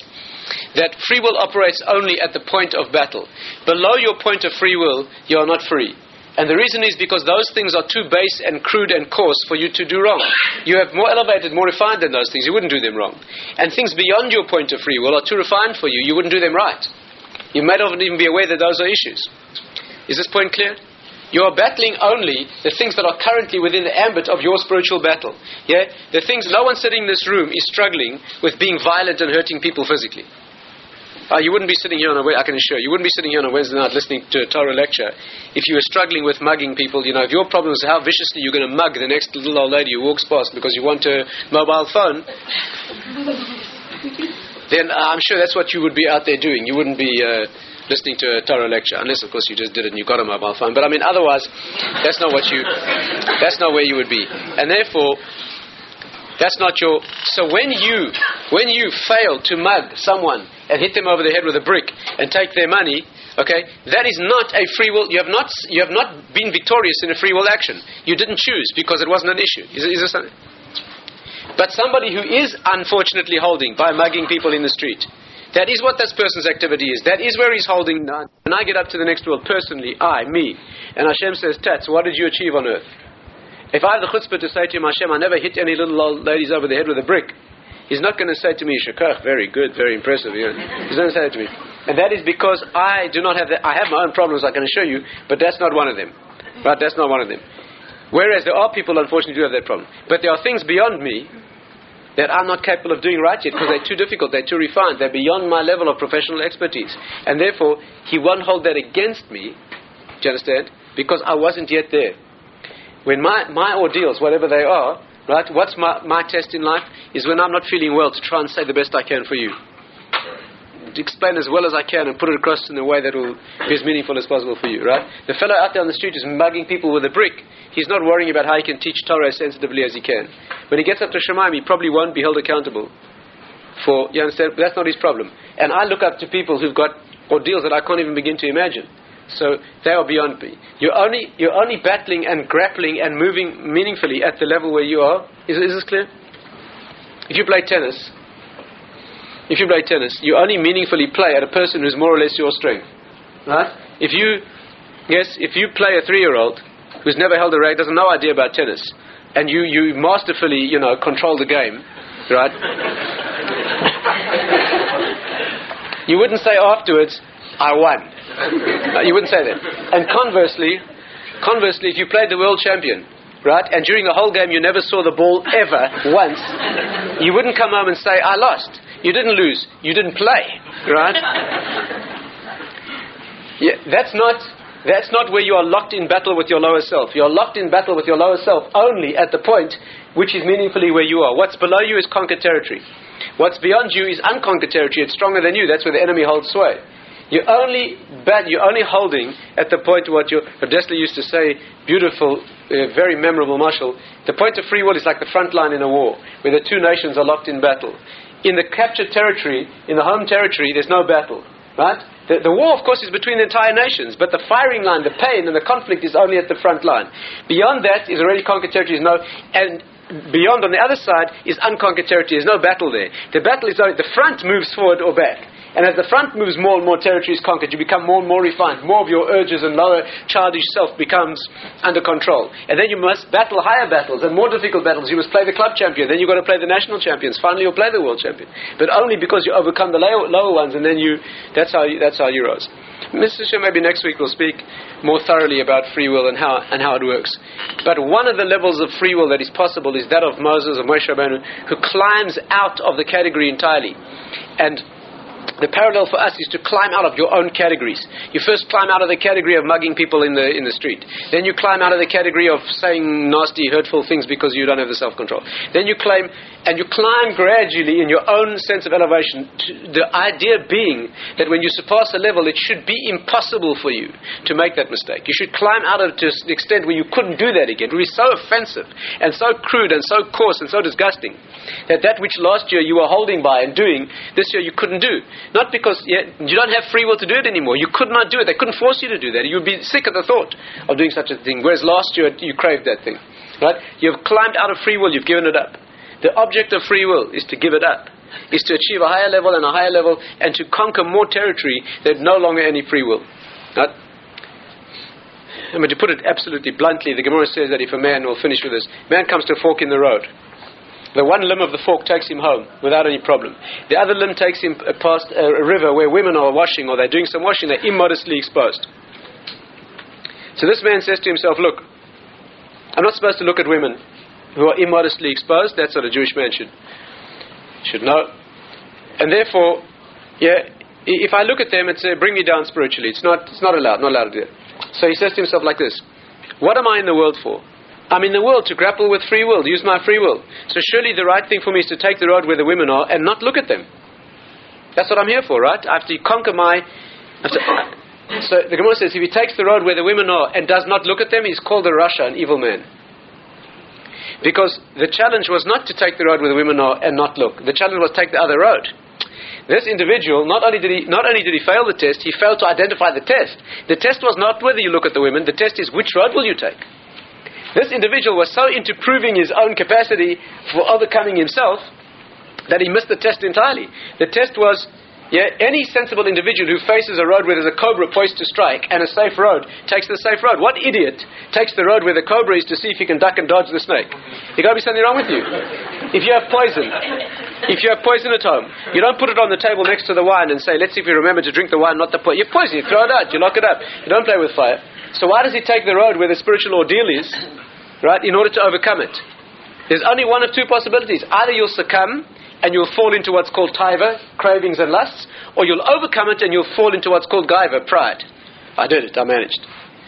[SPEAKER 1] that free will operates only at the point of battle. Below your point of free will, you are not free. And the reason is because those things are too base and crude and coarse for you to do wrong. You have more elevated, more refined than those things. You wouldn't do them wrong. And things beyond your point of free will are too refined for you. You wouldn't do them right. You might not even be aware that those are issues. Is this point clear? You are battling only the things that are currently within the ambit of your spiritual battle. Yeah? The things no one sitting in this room is struggling with being violent and hurting people physically. Uh, you wouldn't be sitting here on a, I can assure you, you wouldn't be sitting here on a Wednesday night listening to a Torah lecture if you were struggling with mugging people. You know, if your problem is how viciously you're going to mug the next little old lady who walks past because you want a mobile phone, [laughs] then uh, I'm sure that's what you would be out there doing. You wouldn't be uh, listening to a Torah lecture, unless of course you just did it and you got a mobile phone. But I mean, otherwise, that's not what you, that's not where you would be. And therefore, that's not your. So when you when you fail to mug someone and hit them over the head with a brick and take their money, okay, that is not a free will. You have not you have not been victorious in a free will action. You didn't choose because it wasn't an issue. Is, is this something? But somebody who is unfortunately holding by mugging people in the street, that is what this person's activity is. That is where he's holding. And I get up to the next world personally, I, me, and Hashem says, Tats, what did you achieve on earth? If I have the chutzpah to say to him, Hashem, I never hit any little old ladies over the head with a brick, he's not going to say to me, Shakach, very good, very impressive. You know? He's going to say that to me. And that is because I do not have that. I have my own problems, I can assure you, but that's not one of them. Right? That's not one of them. Whereas there are people, unfortunately, who have that problem. But there are things beyond me that I'm not capable of doing right yet because they're too difficult, they're too refined, they're beyond my level of professional expertise. And therefore, he won't hold that against me, do you understand? Because I wasn't yet there. When my, my ordeals, whatever they are, right, what's my, my test in life is when I'm not feeling well to try and say the best I can for you. Explain as well as I can and put it across in a way that will be as meaningful as possible for you, right? The fellow out there on the street is mugging people with a brick. He's not worrying about how he can teach Torah as sensitively as he can. When he gets up to Shemaim, he probably won't be held accountable for, you understand? But that's not his problem. And I look up to people who've got ordeals that I can't even begin to imagine. So they are beyond me. You're only, you're only battling and grappling and moving meaningfully at the level where you are. Is, is this clear? If you play tennis, if you play tennis, you only meaningfully play at a person who's more or less your strength. Right? If you, yes, if you play a three-year-old who's never held a racket, doesn't no idea about tennis, and you, you masterfully, you know, control the game, right? you wouldn't say afterwards, I won. You wouldn't say that. And conversely, conversely, if you played the world champion, right, and during the whole game you never saw the ball ever once, you wouldn't come home and say, I lost. You didn't lose. You didn't play, right? Yeah, that's not that's not where you are locked in battle with your lower self. You are locked in battle with your lower self only at the point which is meaningfully where you are. What's below you is conquered territory. What's beyond you is unconquered territory. It's stronger than you. That's where the enemy holds sway. You're only bad, you're only holding at the point what your Dessler used to say, beautiful, uh, very memorable mashal. The point of free will is like the front line in a war, where the two nations are locked in battle. In the captured territory, in the home territory, there's no battle. Right? The, the, war, of course, is between the entire nations, but the firing line, the pain, and the conflict is only at the front line. Beyond that is already conquered territory. is no, and beyond on the other side is unconquered territory. There's no battle there. The battle is only the front moves forward or back. And as the front moves more and more territory is conquered, you become more and more refined. More of your urges and lower childish self becomes under control. And then you must battle higher battles and more difficult battles. You must play the club champion. Then you've got to play the national champions. Finally, you'll play the world champion. But only because you overcome the lower, ones, and then you, that's how you, that's how you rose. Mr. Shem, maybe next week we'll speak more thoroughly about free will and how, and how it works. But one of the levels of free will that is possible is that of Moses, of Moshe Rabbeinu, who climbs out of the category entirely. And the parallel for us is to climb out of your own categories. You first climb out of the category of mugging people in the, in the street. Then you climb out of the category of saying nasty, hurtful things because you don't have the self control. Then you climb, and you climb gradually in your own sense of elevation. the idea being that when you surpass a level, it should be impossible for you to make that mistake. You should climb out of it to the extent where you couldn't do that again. It would be so offensive and so crude and so coarse and so disgusting that that which last year you were holding by and doing, this year you couldn't do. Not because you don't have free will to do it anymore. You could not do it. They couldn't force you to do that. You'd be sick at the thought of doing such a thing. Whereas last year you craved that thing. Right? You've climbed out of free will. You've given it up. The object of free will is to give it up. Is to achieve a higher level and a higher level and to conquer more territory that no longer any free will. Right? I mean, to put it absolutely bluntly, the Gemara says that if a man, will finish with this, man comes to a fork in the road. The one limb of the fork takes him home without any problem. The other limb takes him uh, past a river where women are washing or they're doing some washing, they're immodestly exposed. So this man says to himself, Look, I'm not supposed to look at women who are immodestly exposed. That's what a Jewish man should, should know. And therefore, yeah, if I look at them, and say, bring me down spiritually. It's not, it's not allowed, not allowed to do it. So he says to himself like this What am I in the world for? I'm in the world to grapple with free will, use my free will. So surely the right thing for me is to take the road where the women are and not look at them. That's what I'm here for, right? I have to conquer my. To, [coughs] so the Gemara says if he takes the road where the women are and does not look at them, he's called a rasha, an evil man. Because the challenge was not to take the road where the women are and not look. The challenge was take the other road. This individual, not only, did he, not only did he fail the test, he failed to identify the test. The test was not whether you look at the women, the test is which road will you take. This individual was so into proving his own capacity for overcoming himself that he missed the test entirely. The test was yeah, any sensible individual who faces a road where there's a cobra poised to strike and a safe road takes the safe road. What idiot takes the road where the cobra is to see if he can duck and dodge the snake? There's got to be something wrong with you. If you have poison, if you have poison at home, you don't put it on the table next to the wine and say, let's see if you remember to drink the wine, not the poison. You poison, you throw it out, you lock it up. You don't play with fire. So why does he take the road where the spiritual ordeal is, right, in order to overcome it? There's only one of two possibilities. Either you'll succumb and you'll fall into what's called taiva, cravings and lusts, or you'll overcome it and you'll fall into what's called gaiva, pride. I did it, I managed.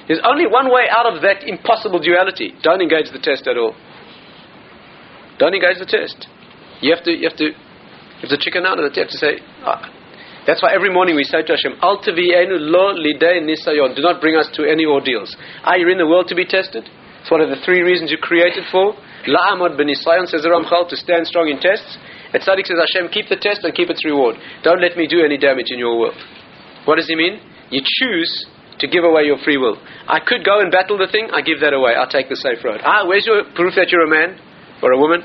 [SPEAKER 1] There's only one way out of that impossible duality. Don't engage the test at all. Don't engage the test. You have to, you have to, you have to chicken out of it. You have to say, ah, that's why every morning we say to Hashem, Al lo lidei nisayon. Do not bring us to any ordeals. Are you in the world to be tested? It's one of the three reasons you're created for. La'amad ben Nisayon, says the Ramchal, to stand strong in tests. And Tzaddik says, Hashem, keep the test and keep its reward. Don't let me do any damage in your world. What does he mean? You choose to give away your free will. I could go and battle the thing, I give that away. I'll take the safe road. Ah, where's your proof that you're a man or a woman?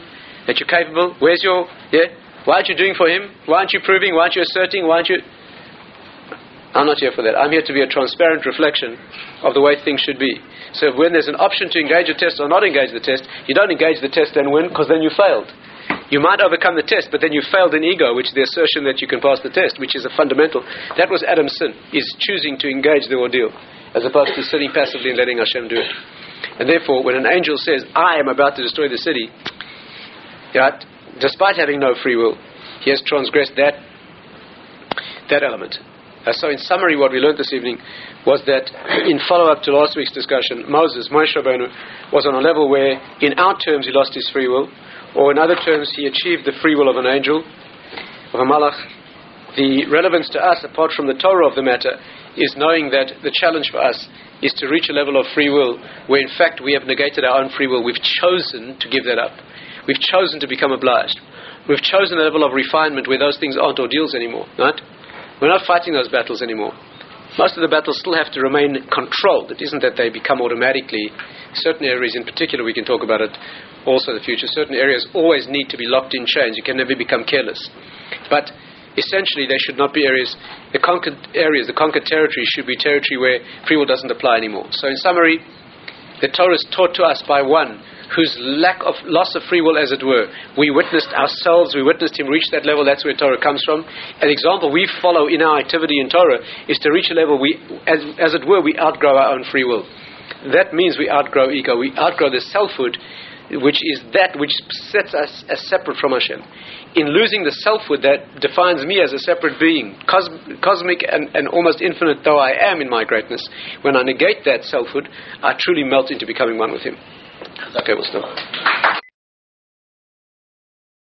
[SPEAKER 1] That you're capable? Where's your, yeah? Why aren't you doing for him? Why aren't you proving? Why aren't you asserting? Why aren't you. I'm not here for that. I'm here to be a transparent reflection of the way things should be. So when there's an option to engage the test or not engage the test, you don't engage the test and win because then you failed. You might overcome the test, but then you failed in ego, which is the assertion that you can pass the test, which is a fundamental. That was Adam's sin, is choosing to engage the ordeal, as opposed to sitting passively and letting Hashem do it. And therefore, when an angel says, I am about to destroy the city, right, despite having no free will, he has transgressed that, that element. Uh, so, in summary, what we learned this evening was that, in follow up to last week's discussion, Moses, Moshe Rabbeinu, was on a level where, in our terms, he lost his free will, or in other terms, he achieved the free will of an angel, of a malach. The relevance to us, apart from the Torah of the matter, is knowing that the challenge for us is to reach a level of free will where, in fact, we have negated our own free will. We've chosen to give that up. We've chosen to become obliged. We've chosen a level of refinement where those things aren't ordeals anymore, right? We're not fighting those battles anymore. Most of the battles still have to remain controlled. It isn't that they become automatically, certain areas in particular, we can talk about it, also in the future. Certain areas always need to be locked in chains. You can never become careless. But essentially, there should not be areas, the conquered areas, the conquered territory should be territory where free will doesn't apply anymore. So, in summary, the Torah is taught to us by one whose lack of loss of free will, as it were, we witnessed ourselves, we witnessed him reach that level. That's where Torah comes from. An example we follow in our activity in Torah is to reach a level we, as, as it were, we outgrow our own free will. That means we outgrow ego. We outgrow the selfhood, which is that which sets us as separate from Hashem. In losing the selfhood that defines me as a separate being, cos- cosmic and, and almost infinite though I am in my greatness, when I negate that selfhood, I truly melt into becoming one with Him. Okay, we'll Gustav.